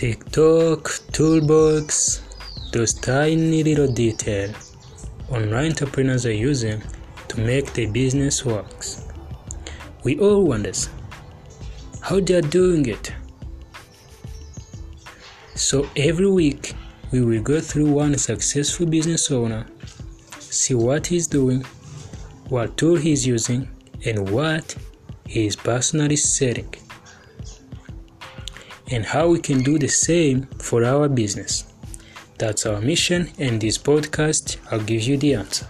TikTok toolbox, those tiny little details online entrepreneurs are using to make their business works. We all wonder how they are doing it. So every week we will go through one successful business owner, see what he's doing, what tool he's using, and what he is personally selling, and how we can do the same for our business. That's our mission, and this podcast, I'll give you the answer.